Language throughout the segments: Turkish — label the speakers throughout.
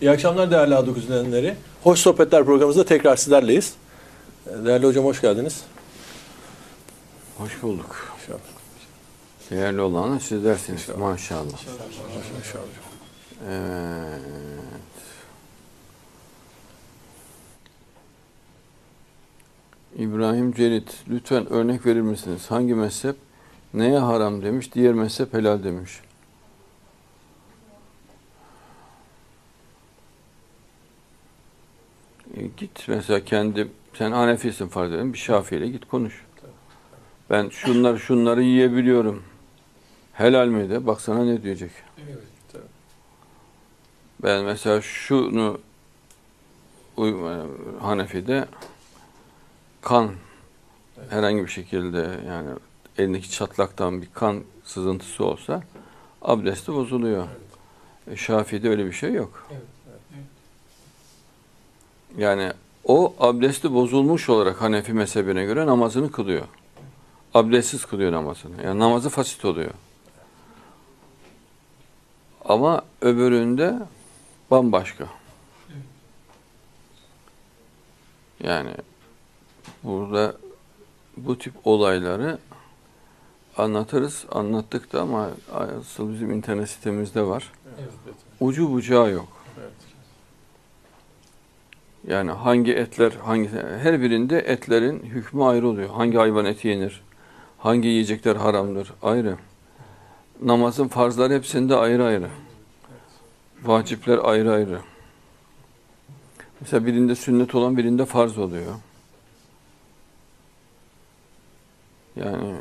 Speaker 1: İyi akşamlar değerli A9 dinleyenleri. Hoş Sohbetler programımızda tekrar sizlerleyiz. Değerli hocam hoş geldiniz.
Speaker 2: Hoş bulduk.
Speaker 1: İnşallah.
Speaker 2: Değerli olanı sizlersiniz
Speaker 1: İnşallah.
Speaker 2: maşallah.
Speaker 1: İnşallah.
Speaker 2: Evet. İbrahim Cerit, lütfen örnek verir misiniz? Hangi mezhep neye haram demiş, diğer mezhep helal demiş. E, git mesela kendi, sen Hanefisin farz edelim, bir Şafii'yle git konuş. Ben şunları şunları yiyebiliyorum. Helal mi de baksana ne diyecek. Ben mesela şunu Hanefi'de kan herhangi bir şekilde yani elindeki çatlaktan bir kan sızıntısı olsa abdesti bozuluyor. E, Şafii'de öyle bir şey yok. Yani o abdesti bozulmuş olarak Hanefi mezhebine göre namazını kılıyor. Abdestsiz kılıyor namazını. Yani namazı fasit oluyor. Ama öbüründe bambaşka. Yani burada bu tip olayları anlatırız. Anlattık da ama asıl bizim internet sitemizde var. Ucu bucağı yok.
Speaker 1: Evet.
Speaker 2: Yani hangi etler, hangi her birinde etlerin hükmü ayrı oluyor. Hangi hayvan eti yenir? Hangi yiyecekler haramdır? Ayrı. Namazın farzları hepsinde ayrı ayrı. Vacipler ayrı ayrı. Mesela birinde sünnet olan birinde farz oluyor. Yani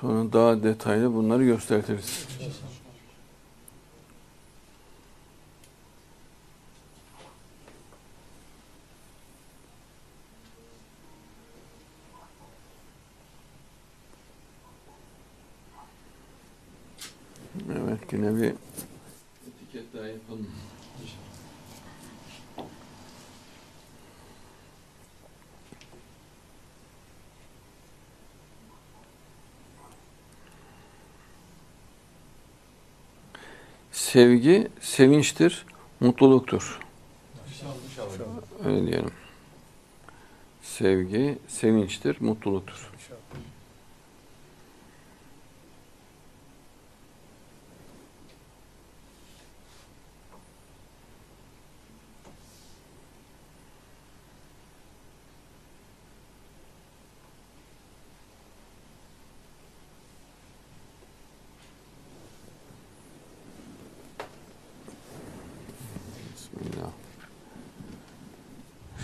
Speaker 2: sonra daha detaylı bunları gösteririz. Evet yine bir etiket daha yapalım. Sevgi sevinçtir, mutluluktur. Öyle diyelim. Sevgi sevinçtir, mutluluktur.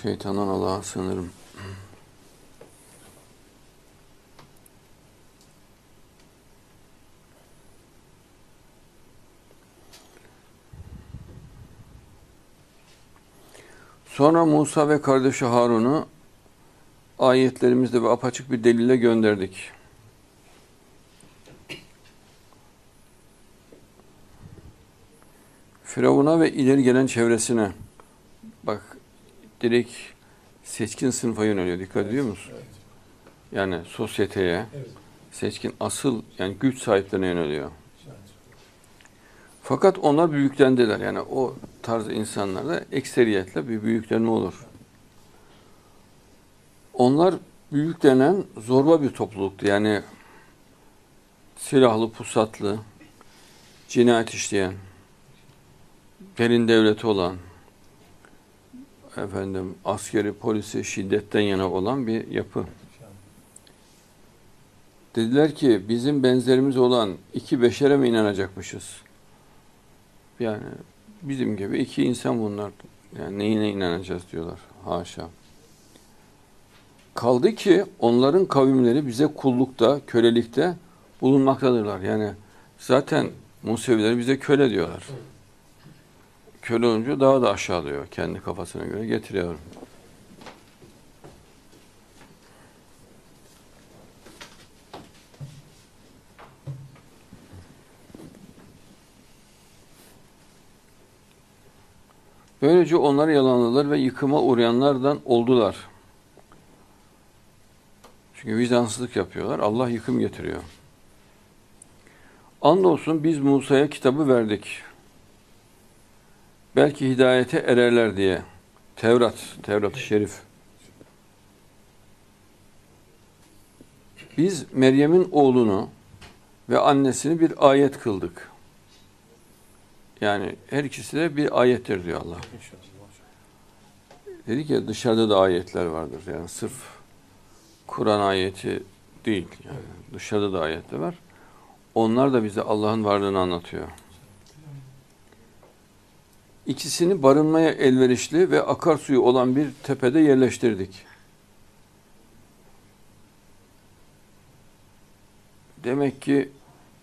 Speaker 2: Şeytandan Allah'a sığınırım. Sonra Musa ve kardeşi Harun'u ayetlerimizde ve apaçık bir delille gönderdik. Firavun'a ve ileri gelen çevresine bak direkt seçkin sınıfa yöneliyor. Dikkat ediyor musun? Yani sosyeteye, seçkin asıl yani güç sahiplerine yöneliyor. Fakat onlar büyüklendiler. Yani o tarz insanlarda ekseriyetle bir büyüklenme olur. Onlar büyüklenen zorba bir topluluktu. Yani silahlı, pusatlı, cinayet işleyen, derin devleti olan, efendim askeri, polisi şiddetten yana olan bir yapı. Dediler ki bizim benzerimiz olan iki beşere mi inanacakmışız? Yani bizim gibi iki insan bunlar. Yani neyine inanacağız diyorlar. Haşa. Kaldı ki onların kavimleri bize kullukta, kölelikte bulunmaktadırlar. Yani zaten Museviler bize köle diyorlar. Köle olunca daha da aşağılıyor. Kendi kafasına göre getiriyor. Böylece onlar yalanlılar ve yıkıma uğrayanlardan oldular. Çünkü vicdansızlık yapıyorlar. Allah yıkım getiriyor. Andolsun biz Musa'ya kitabı verdik. Belki hidayete ererler diye. Tevrat, Tevrat-ı Şerif. Biz Meryem'in oğlunu ve annesini bir ayet kıldık. Yani her ikisi de bir ayettir diyor Allah. Dedik ya dışarıda da ayetler vardır. Yani sırf Kur'an ayeti değil. Yani dışarıda da ayetler var. Onlar da bize Allah'ın varlığını anlatıyor. İkisini barınmaya elverişli ve akarsuyu olan bir tepede yerleştirdik. Demek ki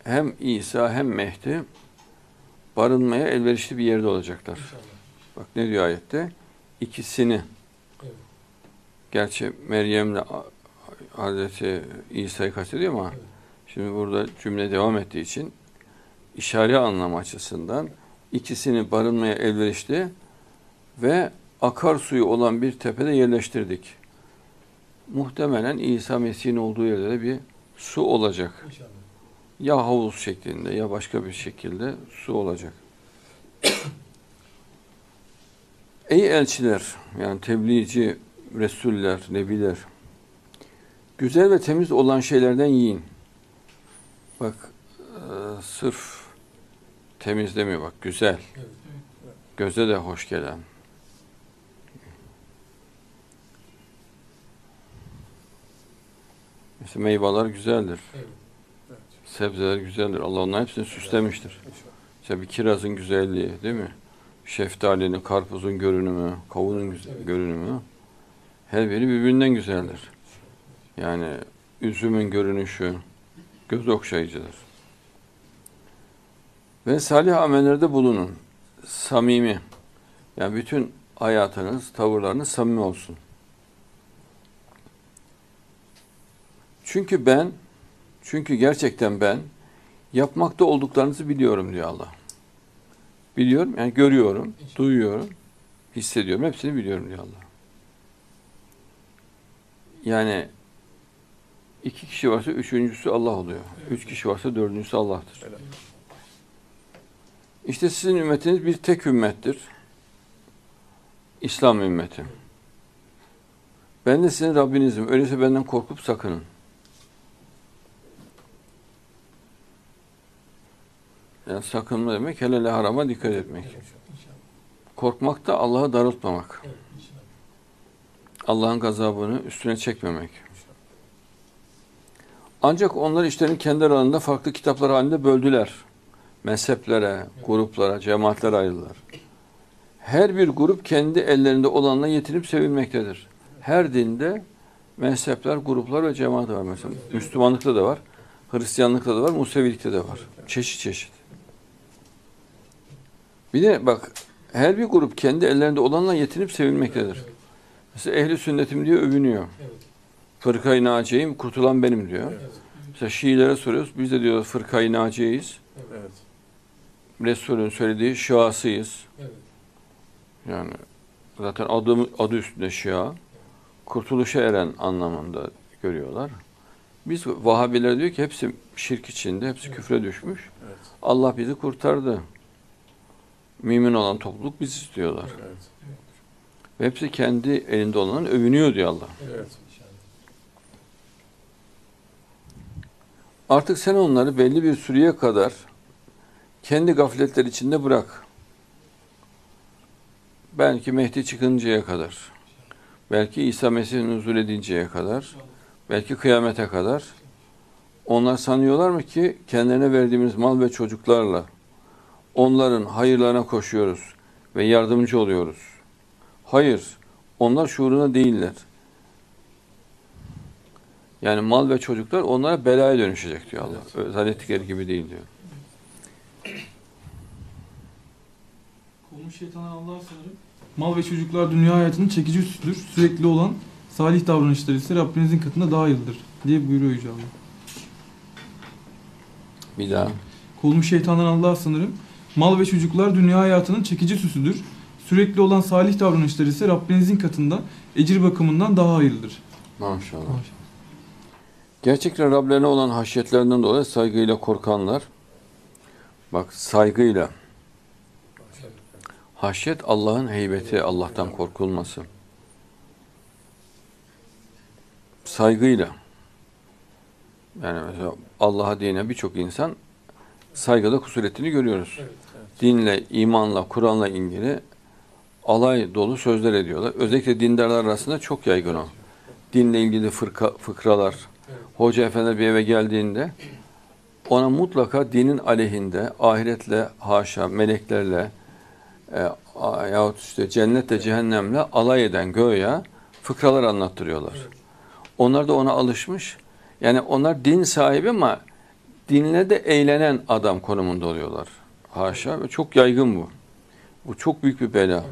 Speaker 2: hem İsa hem Mehdi barınmaya elverişli bir yerde olacaklar. Bak ne diyor ayette? İkisini.
Speaker 1: Evet.
Speaker 2: Gerçi Meryem'le Hazreti İsa'yı kastediyor ama
Speaker 1: Evet.
Speaker 2: şimdi burada cümle devam ettiği için işare anlam açısından ikisini barınmaya elverişli ve akarsuyu olan bir tepede yerleştirdik. Muhtemelen İsa Mesih'in olduğu yerde de bir su olacak.
Speaker 1: İnşallah.
Speaker 2: Ya havuz şeklinde ya başka bir şekilde su olacak. Ey elçiler, yani tebliğci, resuller, nebiler, güzel ve temiz olan şeylerden yiyin. Bak, e, sırf temiz demiyor bak, güzel. Göze de hoş gelen. Mesela meyveler güzeldir. Sebzeler güzeldir. Allah onların hepsini süslemiştir. İşte bir kirazın güzelliği değil mi? Şeftalinin, karpuzun görünümü, kavunun görünümü. Her biri birbirinden güzeldir. Yani üzümün görünüşü göz okşayıcıdır. Ve salih amellerde bulunun. Samimi. Yani bütün hayatınız, tavırlarınız samimi olsun. Çünkü ben, çünkü gerçekten ben yapmakta olduklarınızı biliyorum diyor Allah. Biliyorum, yani görüyorum, duyuyorum, hissediyorum, hepsini biliyorum diyor Allah. Yani iki kişi varsa üçüncüsü Allah oluyor. Üç kişi varsa dördüncüsü Allah'tır.
Speaker 1: Helal.
Speaker 2: İşte sizin ümmetiniz bir tek ümmettir. İslam ümmeti. Ben de sizin Rabbinizim. Öyleyse benden korkup sakının. Yani sakınma demek helale harama dikkat etmek. Korkmak da Allah'ı darıltmamak. Allah'ın gazabını üstüne çekmemek. Ancak onlar işlerini kendi aralarında farklı kitaplar halinde böldüler. Mezheplere, gruplara, cemaatlere ayrıldılar. Her bir grup kendi ellerinde olanla yetinip sevilmektedir. Her dinde mezhepler, gruplar ve cemaat var mesela. Müslümanlıkta da var, Hristiyanlıkta da var, Musevilikte de var. Çeşit çeşit. Bir de bak her bir grup kendi ellerinde olanla yetinip sevilmektedir.
Speaker 1: Evet.
Speaker 2: Mesela ehli sünnetim diye övünüyor. Fırkayı naciye'yim, kurtulan benim diyor. Mesela Şiilere soruyoruz. Biz de diyoruz fırkayı naciyeyiz.
Speaker 1: Evet.
Speaker 2: Resulün söylediği şiasıyız.
Speaker 1: Evet.
Speaker 2: Yani zaten adı, adı üstünde şia. Kurtuluşa eren anlamında görüyorlar. Biz Vahabiler diyor ki hepsi şirk içinde, hepsi
Speaker 1: Evet.
Speaker 2: küfre düşmüş.
Speaker 1: Evet.
Speaker 2: Allah bizi kurtardı. Mümin olan topluluk biz istiyorlar.
Speaker 1: Evet.
Speaker 2: Ve hepsi kendi elinde olanın övünüyor diyor Allah.
Speaker 1: Evet.
Speaker 2: Artık sen onları belli bir süreye kadar kendi gafletler içinde bırak. Belki Mehdi çıkıncaya kadar. Belki İsa Mesih nuzul edinceye kadar. Belki kıyamete kadar. Onlar sanıyorlar mı ki kendilerine verdiğimiz mal ve çocuklarla onların hayırlarına koşuyoruz ve yardımcı oluyoruz. Hayır, onlar şuuruna değiller. Yani mal ve çocuklar onlara belaya dönüşecek diyor Allah. Zannettikleri gibi değil diyor.
Speaker 3: Kovmuş şeytanlar Allah'a sanırım. Mal ve çocuklar dünya hayatının çekici üstüdür. Sürekli olan salih davranışlar ise Rabbinizin katında daha hayırlıdır diye buyuruyor Yüce Allah.
Speaker 2: Bir daha.
Speaker 3: Kovmuş şeytandan Allah'a sanırım. Mal ve çocuklar dünya hayatının çekici süsüdür. Sürekli olan salih davranışlar ise Rabbinizin katında ecir bakımından daha hayırlıdır.
Speaker 2: Maşallah. Gerçekten Rablerine olan haşyetlerinden dolayı saygıyla korkanlar, bak saygıyla, haşyet Allah'ın heybeti, Allah'tan korkulması. Saygıyla, yani mesela Allah'a dine birçok insan saygıda kusur ettiğini görüyoruz. Dinle, imanla, Kur'an'la ilgili alay dolu sözler ediyorlar. Özellikle dindarlar arasında çok yaygın o. Dinle ilgili fırka, fıkralar. Hoca efendi bir eve geldiğinde ona mutlaka dinin aleyhinde, ahiretle, haşa, meleklerle e, yahut işte cennetle, cehennemle alay eden göğe fıkralar anlattırıyorlar. Onlar da ona alışmış. Yani onlar din sahibi ama dinle de eğlenen adam konumunda oluyorlar. Haşa ve çok yaygın bu. Bu çok büyük bir bela.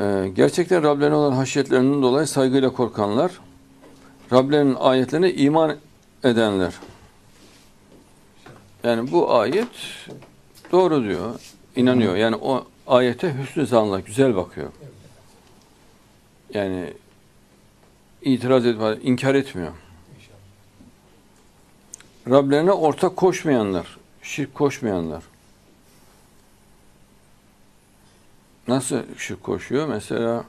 Speaker 2: Ee, gerçekten Rablerine olan haşyetlerinden dolayı saygıyla korkanlar, Rablerinin ayetlerine iman edenler. Yani bu ayet doğru diyor, inanıyor. Yani o ayete hüsnü zanla, güzel bakıyor. Yani itiraz etmiyor, inkar etmiyor. Rablerine ortak koşmayanlar, şirk koşmayanlar. Nasıl şirk koşuyor? Mesela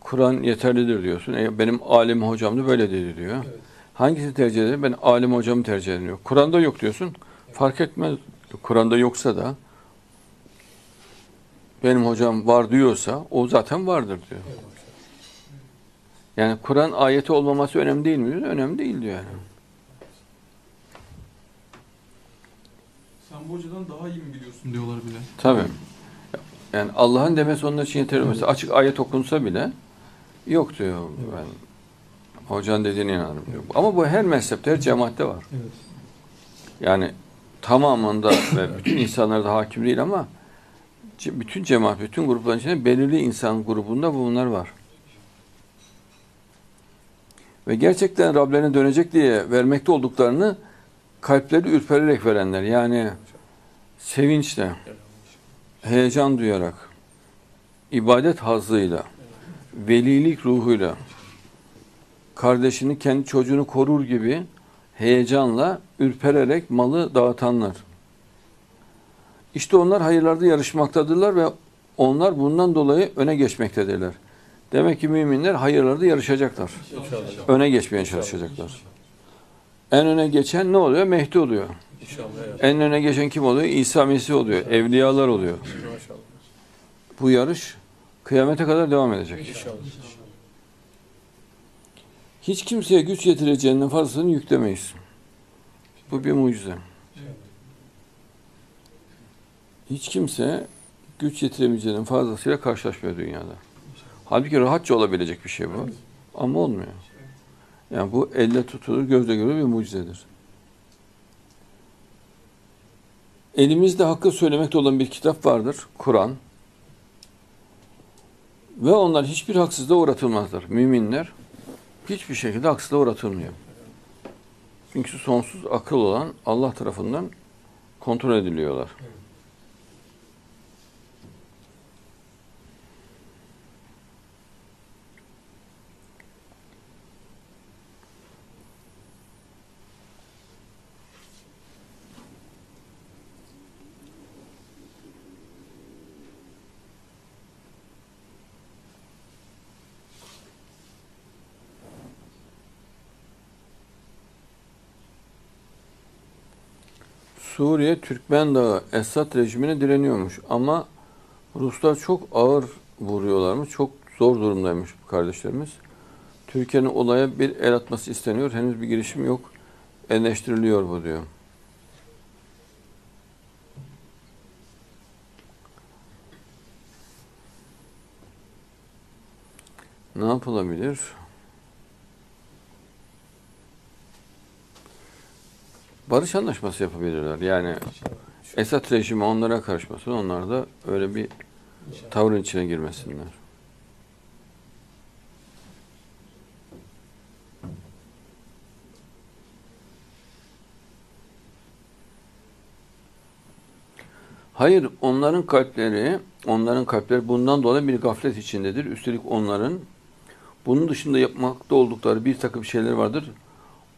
Speaker 2: Kur'an yeterlidir diyorsun. E, benim alim hocam da böyle dedi diyor. Hangisini tercih eder? Ben alim hocamı tercih ederim. Kur'an'da yok diyorsun. Fark etmez. Kur'an'da yoksa da benim hocam var diyorsa o zaten vardır diyor. Yani Kur'an ayeti olmaması önemli değil mi? Önemli değil diyor yani.
Speaker 3: Sen bu hocadan daha iyi mi biliyorsun diyorlar bile.
Speaker 2: Tabii. Yani Allah'ın demesi onun için yeterli. Mesela açık ayet okunsa bile yok diyor. Ben hocanın dediğine inanırım diyor. Ama bu her mezhepte, her cemaatte var.
Speaker 3: Evet.
Speaker 2: Yani tamamında ve bütün insanlarda hakim değil ama bütün cemaat, bütün grupların içinde belirli insan grubunda bunlar var. Ve gerçekten Rablerine dönecek diye vermekte olduklarını kalpleri ürpererek verenler. Yani sevinçle, heyecan duyarak, ibadet hazzıyla, velilik ruhuyla, kardeşini, kendi çocuğunu korur gibi heyecanla, ürpererek malı dağıtanlar. İşte onlar hayırlarda yarışmaktadırlar ve onlar bundan dolayı öne geçmektedirler. Demek ki müminler hayırlarda yarışacaklar.
Speaker 1: İnşallah.
Speaker 2: Öne geçmeye çalışacaklar. En öne geçen ne oluyor? Mehdi oluyor.
Speaker 1: İnşallah.
Speaker 2: En öne geçen kim oluyor? İsa Mesih oluyor. Evliyalar oluyor.
Speaker 1: Maşallah.
Speaker 2: Bu yarış kıyamete kadar devam edecek.
Speaker 1: İnşallah.
Speaker 2: Hiç kimseye güç yetireceğinin fazlasını yüklemeyiz. Bu bir mucize. Hiç kimse güç yetiremeyeceğinin fazlasıyla karşılaşmıyor dünyada. Halbuki rahatça olabilecek bir şey bu. Ama olmuyor. Yani bu elle tutulur, gözle görülür bir mucizedir. Elimizde hakkı söylemekte olan bir kitap vardır. Kur'an. Ve onlar hiçbir haksızlığa uğratılmazlar. Müminler hiçbir şekilde haksızlığa uğratılmıyor. Çünkü sonsuz akıl olan Allah tarafından kontrol ediliyorlar. Suriye Türkmen Dağı Esad rejimine direniyormuş ama Ruslar çok ağır vuruyorlarmış. Çok zor durumdaymış bu kardeşlerimiz. Türkiye'nin olaya bir el atması isteniyor. Henüz bir girişim yok. Eleştiriliyor bu diyor. Ne yapılabilir? Barış anlaşması yapabilirler. Yani Esad rejimi onlara karışmasın. Onlar da öyle bir tavrın içine girmesinler. Hayır, onların kalpleri, onların kalpleri bundan dolayı bir gaflet içindedir. Üstelik onların bunun dışında yapmakta oldukları bir takım şeyler vardır.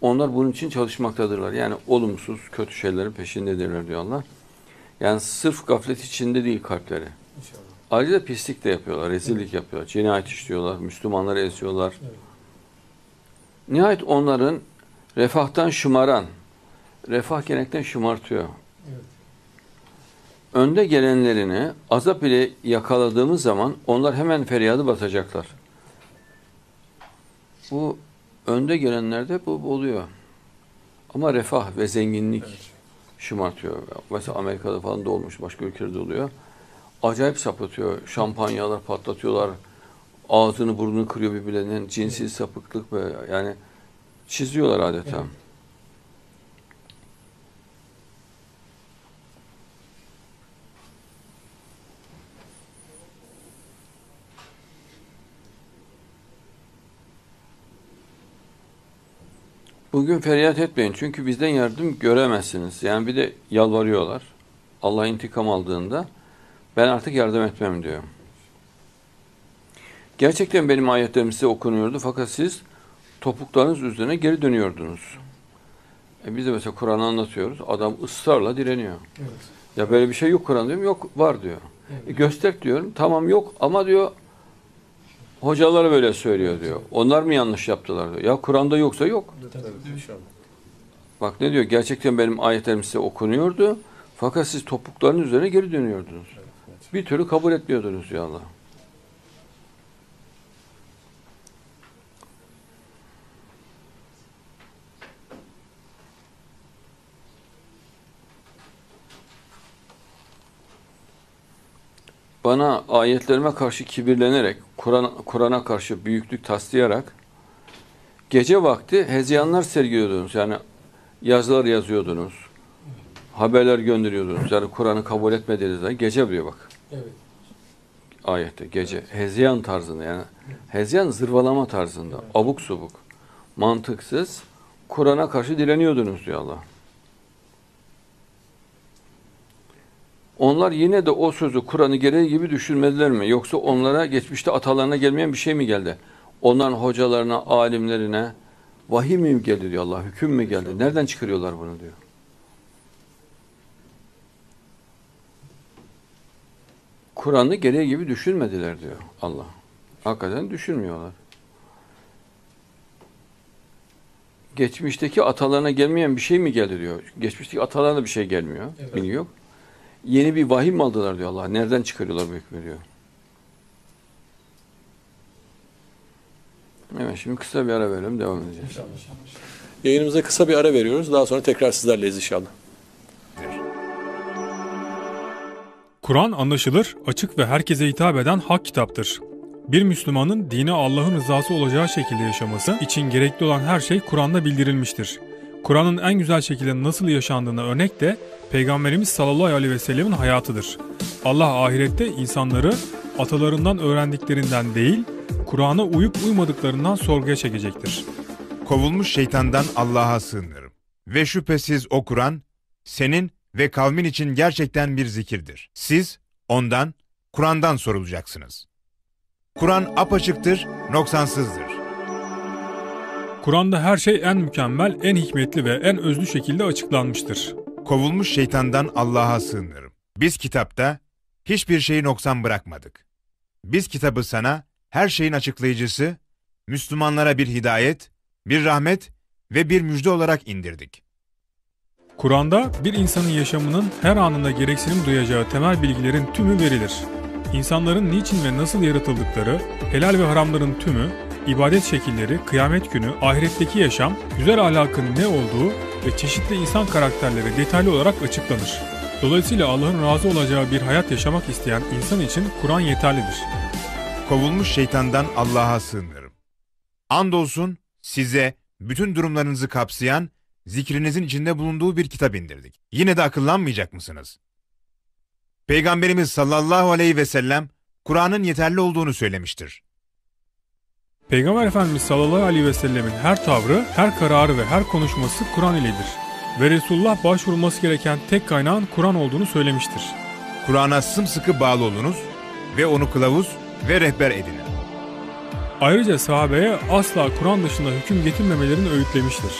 Speaker 2: Onlar bunun için çalışmaktadırlar. Yani olumsuz, kötü şeylerin peşindedirler diyorlar. Yani sırf gaflet içinde değil kalpleri.
Speaker 1: İnşallah.
Speaker 2: Ayrıca pislik de yapıyorlar, rezillik yapıyorlar, cinayet işliyorlar, Müslümanları eziyorlar.
Speaker 1: Evet.
Speaker 2: Nihayet onların refahtan şımaran, refah genellikle şımartıyor.
Speaker 1: Evet.
Speaker 2: Önde gelenlerini azap ile yakaladığımız zaman onlar hemen feryadı batacaklar. Bu önde gelenlerde bu oluyor. Ama refah ve zenginlik
Speaker 1: Evet.
Speaker 2: şımartıyor. Mesela Amerika'da falan da olmuş, başka ülkelerde oluyor. Acayip sapıtıyor. Şampanyalar patlatıyorlar. Ağzını burnunu kırıyor birbirlerinin. Cinsi sapıklık ve yani çiziyorlar adeta.
Speaker 1: Evet.
Speaker 2: Bugün feryat etmeyin çünkü bizden yardım göremezsiniz. Yani bir de yalvarıyorlar. Allah intikam aldığında ben artık yardım etmem diyor. Gerçekten benim ayetlerim size okunuyordu fakat siz topuklarınız üzerine geri dönüyordunuz. E biz de mesela Kur'an'ı anlatıyoruz. Adam ısrarla direniyor.
Speaker 1: Evet.
Speaker 2: Ya böyle bir şey yok Kur'an diyorum. Yok var diyor.
Speaker 1: Evet.
Speaker 2: E göster diyorum. Tamam yok ama diyor hocaları böyle söylüyor diyor. Onlar mı yanlış yaptılar diyor. Ya Kur'an'da yoksa yok.
Speaker 1: İnşallah.
Speaker 2: Bak ne diyor? Gerçekten benim ayetlerim size okunuyordu. Fakat siz topukların üzerine geri dönüyordunuz. Bir türlü kabul etmiyordunuz ya Allah. Bana ayetlerime karşı kibirlenerek, Kur'an Kur'an'a karşı büyüklük taslayarak gece vakti hezeyanlar sergiliyordunuz. Yani yazılar yazıyordunuz. Haberler gönderiyordunuz. Yani Kur'an'ı kabul etmediğinizde gece diyor bak
Speaker 1: Evet.
Speaker 2: ayette gece. Hezeyan tarzında yani. Hezeyan zırvalama tarzında. Abuk subuk. Mantıksız. Kur'an'a karşı direniyordunuz diyor Allah. Onlar yine de o sözü Kur'an'ı gereği gibi düşünmediler mi? Yoksa onlara geçmişte atalarına gelmeyen bir şey mi geldi? Onların hocalarına, alimlerine vahiy mi geldi diyor Allah, hüküm mü geldi? Nereden çıkarıyorlar bunu diyor. Kur'an'ı gereği gibi düşünmediler diyor Allah. Hakikaten düşünmüyorlar. Geçmişteki atalarına gelmeyen bir şey mi geldi diyor. Geçmişteki atalarına bir şey gelmiyor.
Speaker 1: Evet.
Speaker 2: Biliyor. Yeni bir vahiy mi aldılar diyor Allah. Nereden çıkarıyorlar bu hükmü diyor. Evet şimdi kısa bir ara verelim devam edeceğiz.
Speaker 1: İnşallah. Yayınımıza kısa bir ara veriyoruz. Daha sonra tekrar sizlerleyiz inşallah.
Speaker 4: Kur'an anlaşılır, açık ve herkese hitap eden hak kitaptır. Bir Müslümanın dini Allah'ın rızası olacağı şekilde yaşaması için gerekli olan her şey Kur'an'da bildirilmiştir. Kur'an'ın en güzel şekilde nasıl yaşandığına örnek de Peygamberimiz sallallahu aleyhi ve sellemin hayatıdır. Allah ahirette insanları atalarından öğrendiklerinden değil, Kur'an'a uyup uymadıklarından sorguya çekecektir.
Speaker 5: Kovulmuş şeytandan Allah'a sığınırım. Ve şüphesiz o Kur'an senin ve kavmin için gerçekten bir zikirdir. Siz ondan, Kur'an'dan sorulacaksınız. Kur'an apaçıktır, noksansızdır.
Speaker 4: Kur'an'da her şey en mükemmel, en hikmetli ve en özlü şekilde açıklanmıştır.
Speaker 5: Kovulmuş şeytandan Allah'a sığınırım. Biz kitapta hiçbir şeyi noksan bırakmadık. Biz kitabı sana her şeyin açıklayıcısı, Müslümanlara bir hidayet, bir rahmet ve bir müjde olarak indirdik.
Speaker 4: Kur'an'da bir insanın yaşamının her anında gereksinim duyacağı temel bilgilerin tümü verilir. İnsanların niçin ve nasıl yaratıldıkları, helal ve haramların tümü, ibadet şekilleri, kıyamet günü, ahiretteki yaşam, güzel ahlakın ne olduğu ve çeşitli insan karakterleri detaylı olarak açıklanır. Dolayısıyla Allah'ın razı olacağı bir hayat yaşamak isteyen insan için Kur'an yeterlidir.
Speaker 5: Kovulmuş şeytandan Allah'a sığınırım. Andolsun size bütün durumlarınızı kapsayan, zikrinizin içinde bulunduğu bir kitap indirdik. Yine de akıllanmayacak mısınız? Peygamberimiz sallallahu aleyhi ve sellem, Kur'an'ın yeterli olduğunu söylemiştir.
Speaker 4: Peygamber Efendimiz sallallahu aleyhi ve sellemin her tavrı, her kararı ve her konuşması Kur'an iledir. Ve Resulullah başvurulması gereken tek kaynağın Kur'an olduğunu söylemiştir.
Speaker 5: Kur'an'a sımsıkı bağlı olunuz ve onu kılavuz ve rehber edinin.
Speaker 4: Ayrıca sahabeye asla Kur'an dışında hüküm getirmemelerini öğütlemiştir.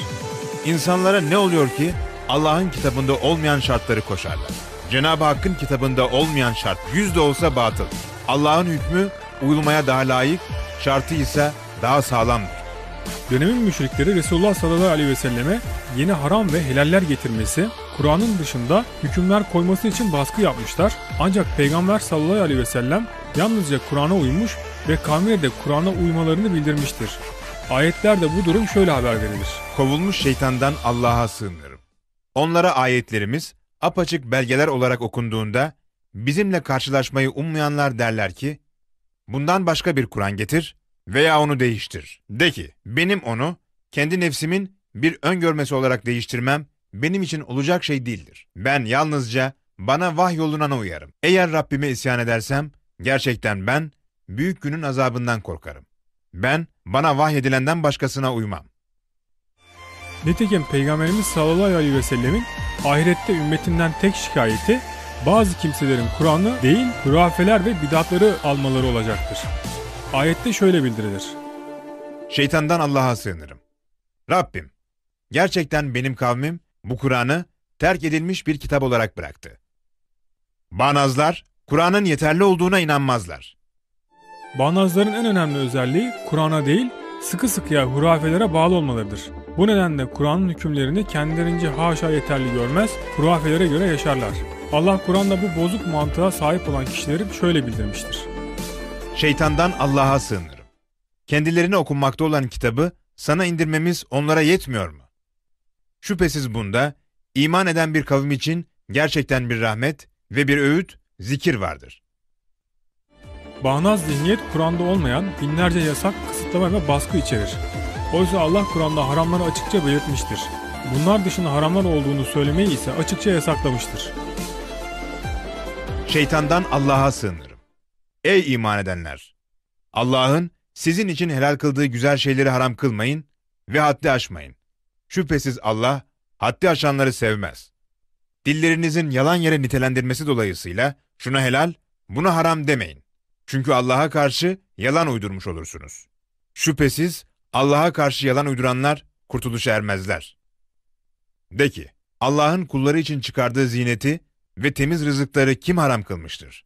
Speaker 5: İnsanlara ne oluyor ki Allah'ın kitabında olmayan şartları koşarlar. Cenab-ı Hakk'ın kitabında olmayan şart yüzde olsa batıl. Allah'ın hükmü uyulmaya daha layık, şartı ise daha sağlamdır.
Speaker 4: Dönemin müşrikleri Resulullah sallallahu aleyhi ve selleme yeni haram ve helaller getirmesi, Kur'an'ın dışında hükümler koyması için baskı yapmışlar. Ancak Peygamber sallallahu aleyhi ve sellem yalnızca Kur'an'a uymuş ve kavmine de Kur'an'a uymalarını bildirmiştir. Ayetlerde bu durum şöyle haber verilir.
Speaker 5: Kovulmuş şeytandan Allah'a sığınırım. Onlara ayetlerimiz apaçık belgeler olarak okunduğunda bizimle karşılaşmayı ummayanlar derler ki, bundan başka bir Kur'an getir veya onu değiştir. De ki, benim onu kendi nefsimin bir öngörmesi olarak değiştirmem benim için olacak şey değildir. Ben yalnızca bana vahyolunana uyarım. Eğer Rabbime isyan edersem, gerçekten ben büyük günün azabından korkarım. Ben bana vahyedilenden başkasına uymam.
Speaker 4: Nitekim Peygamberimiz sallallahu aleyhi ve sellemin ahirette ümmetinden tek şikayeti bazı kimselerin Kur'an'ı değil hurafeler ve bidatları almaları olacaktır. Ayette şöyle bildirilir.
Speaker 5: Şeytandan Allah'a sığınırım. Rabbim, gerçekten benim kavmim bu Kur'an'ı terk edilmiş bir kitap olarak bıraktı. Bağnazlar, Kur'an'ın yeterli olduğuna inanmazlar.
Speaker 4: Bağnazların en önemli özelliği Kur'an'a değil sıkı sıkıya hurafelere bağlı olmalarıdır. Bu nedenle Kur'an'ın hükümlerini kendilerince haşa yeterli görmez, hurafelere göre yaşarlar. Allah Kur'an'da bu bozuk mantığa sahip olan kişileri şöyle bildirmiştir.
Speaker 5: Şeytandan Allah'a sığınırım. Kendilerine okunmakta olan kitabı sana indirmemiz onlara yetmiyor mu? Şüphesiz bunda iman eden bir kavim için gerçekten bir rahmet ve bir öğüt, zikir vardır.
Speaker 4: Bağnaz zihniyet Kur'an'da olmayan binlerce yasak, kısıtlama ve baskı içerir. Oysa Allah Kur'an'da haramları açıkça belirtmiştir. Bunlar dışında haramlar olduğunu söylemeyi ise açıkça yasaklamıştır.
Speaker 5: Şeytandan Allah'a sığınırım. Ey iman edenler! Allah'ın sizin için helal kıldığı güzel şeyleri haram kılmayın ve haddi aşmayın. Şüphesiz Allah haddi aşanları sevmez. Dillerinizin yalan yere nitelendirmesi dolayısıyla şuna helal, buna haram demeyin. Çünkü Allah'a karşı yalan uydurmuş olursunuz. Şüphesiz Allah'a karşı yalan uyduranlar kurtuluşa ermezler. De ki, Allah'ın kulları için çıkardığı zineti ve temiz rızıkları kim haram kılmıştır?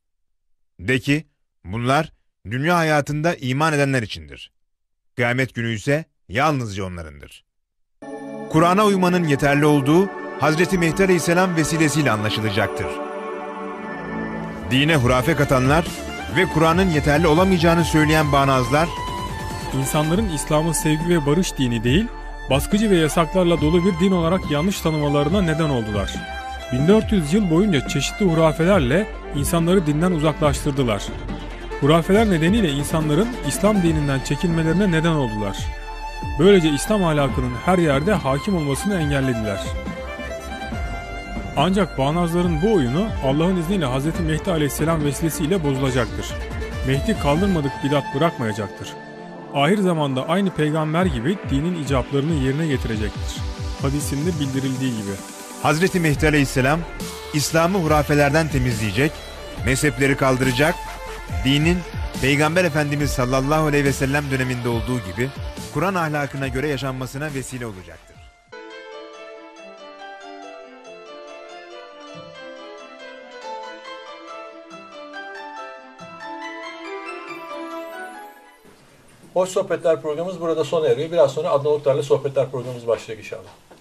Speaker 5: De ki, bunlar dünya hayatında iman edenler içindir. Kıyamet günü ise yalnızca onlarındır. Kur'an'a uymanın yeterli olduğu Hazreti Mehdi Aleyhisselam vesilesiyle anlaşılacaktır. Dine hurafe katanlar ve Kur'an'ın yeterli olamayacağını söyleyen bağnazlar,
Speaker 4: İnsanların İslam'ı sevgi ve barış dini değil, baskıcı ve yasaklarla dolu bir din olarak yanlış tanımalarına neden oldular. 1400 yıl boyunca çeşitli hurafelerle insanları dinden uzaklaştırdılar. Hurafeler nedeniyle insanların İslam dininden çekilmelerine neden oldular. Böylece İslam ahlakının her yerde hakim olmasını engellediler. Ancak bağnazların bu oyunu Allah'ın izniyle Hz. Mehdi aleyhisselam vesilesiyle bozulacaktır. Mehdi kaldırmadık bidat bırakmayacaktır. Ahir zamanda aynı peygamber gibi dinin icaplarını yerine getirecektir. Hadisinde bildirildiği gibi.
Speaker 5: Hazreti Mehdi Aleyhisselam İslam'ı hurafelerden temizleyecek, mezhepleri kaldıracak, dinin Peygamber Efendimiz sallallahu aleyhi ve sellem döneminde olduğu gibi Kur'an ahlakına göre yaşanmasına vesile olacaktır.
Speaker 1: Hoş Sohbetler programımız burada sona eriyor. Biraz sonra Adnan Oktar'la Sohbetler programımız başlayacak inşallah.